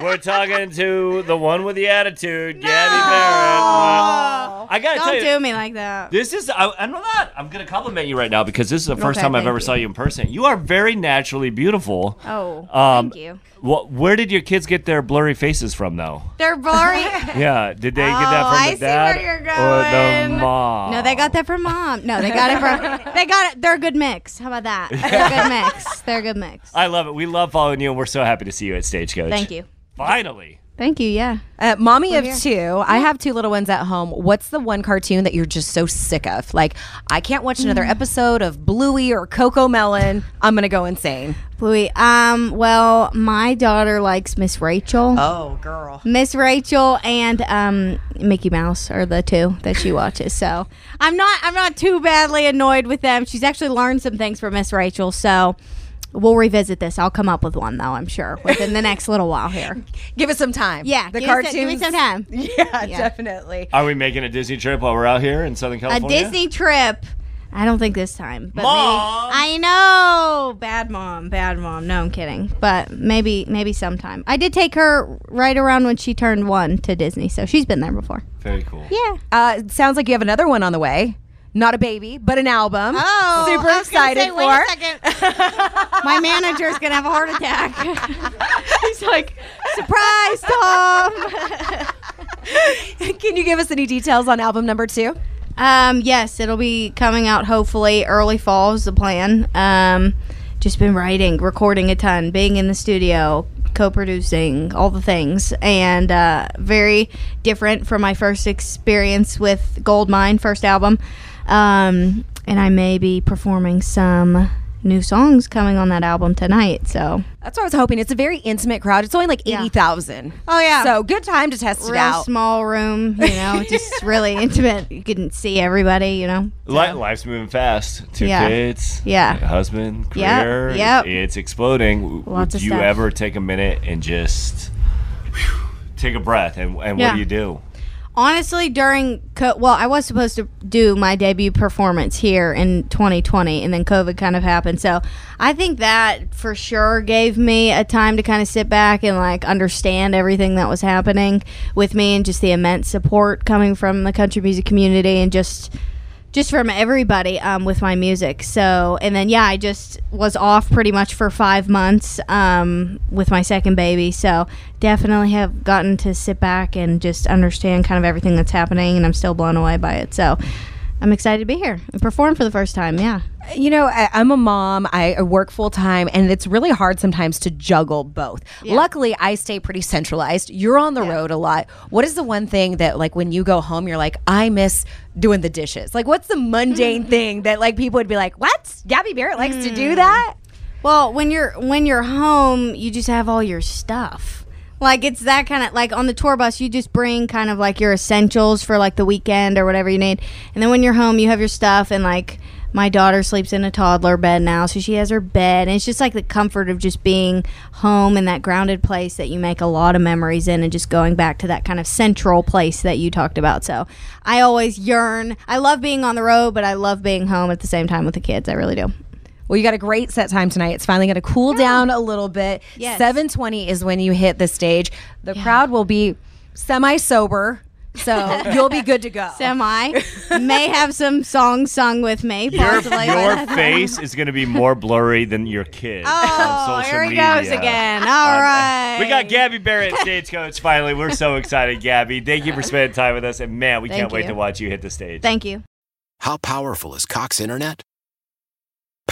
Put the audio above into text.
We're talking to the one with the attitude, Gabby Barrett. I gotta tell Don't you, do me like that. this is I, I'm not. I'm gonna compliment you right now because this is the first Okay, time I've thank ever you. saw you in person. You are very naturally beautiful. Oh, Um, thank you. What? Where did your kids get their blurry faces from, though? They're blurry. Yeah, did they get that Oh, from I the see dad where you're or the going. mom? no, they got that from mom. No, they got it from. They got it. They're a good mix. How about that? They're a good mix. They're a good mix. I love it. We love following you, and we're so happy to see you at Stagecoach. Thank you. Finally. Thank you. Yeah. Uh, mommy of here. two. I have two little ones at home. What's the one cartoon that you're just so sick of? Like, I can't watch Mm. another episode of Bluey or CoComelon. I'm gonna go insane. Bluey. Um. Well, my daughter likes Miss Rachel. Oh, girl. Miss Rachel and um, Mickey Mouse are the two that she watches. So I'm not I'm not too badly annoyed with them. She's actually learned some things from Miss Rachel. So we'll revisit this. I'll come up with one though. I'm sure within the next little while here. Give it some time. Yeah, the give us- cartoons. give me some time. Yeah, Yeah. definitely. Are we making a Disney trip while we're out here in Southern California? A Disney trip. I don't think this time. But Mom! Maybe, I know. Bad mom. Bad mom. No, I'm kidding. But maybe maybe sometime. I did take her right around when she turned one to Disney, so she's been there before. Very cool. Yeah. Uh, sounds like you have another one on the way. Not a baby, but an album. Oh, super I was gonna excited say, for. Wait a second. My manager's gonna have a heart attack. He's like, surprise, Tom. Can you give us any details on album number two? um, yes, it'll be coming out hopefully early fall is the plan. Um, just been writing, recording a ton, being in the studio, co-producing, all the things, and uh, very different from my first experience with Goldmine, first album. Um, and I may be performing some new songs coming on that album tonight. So That's what I was hoping. It's a very intimate crowd. It's only like Yeah. eighty thousand. Oh, yeah. So good time to test it out. small room, you know, just really intimate. You couldn't see everybody, you know. Li- life's moving fast. Two Yeah. kids. Yeah. husband. Yep, Career. yep. It's exploding. W- Lots Would of you stuff. ever take a minute and just whew, take a breath? And, and what do you do? Honestly, during co- well, I was supposed to do my debut performance here in 2020, and then COVID kind of happened. So I think that for sure gave me a time to kind of sit back and like understand everything that was happening with me, and just the immense support coming from the country music community, and just just from everybody um, with my music. So, and then yeah, I just was off pretty much for five months um, with my second baby. So, definitely have gotten to sit back and just understand kind of everything that's happening, and I'm still blown away by it. So, I'm excited to be here and perform for the first time. Yeah. You know, I, I'm a mom. I, I work full time, and it's really hard sometimes to juggle both. Luckily, I stay pretty centralized. You're on the road a lot. What is the one thing that, like, when you go home, you're like, I miss doing the dishes? Like, what's the mundane mm. thing that, like, people would be like, what? Gabby Barrett likes to do mm. that? Well, when you're when you're home, you just have all your stuff. Like it's that kind of like on the tour bus, you just bring kind of like your essentials for like the weekend or whatever you need. And then when you're home, you have your stuff and like my daughter sleeps in a toddler bed now, so she has her bed. And it's just like the comfort of just being home in that grounded place that you make a lot of memories in and just going back to that kind of central place that you talked about. So I always yearn. I love being on the road, but I love being home at the same time with the kids. I really do. Well, you got a great set time tonight. It's finally going to cool down a little bit. Yes. 720 is when you hit the stage. The crowd will be semi sober, so you'll be good to go. Semi may have some songs sung with me. Your, Possibly. your face is going to be more blurry than your kid Oh, on here he media. goes again. All Uh, right. We got Gabby Barrett, Stagecoach, finally. We're so excited, Gabby. Thank you for spending time with us. And man, we Thank can't wait to watch you hit the stage. Thank you. How powerful is Cox Internet?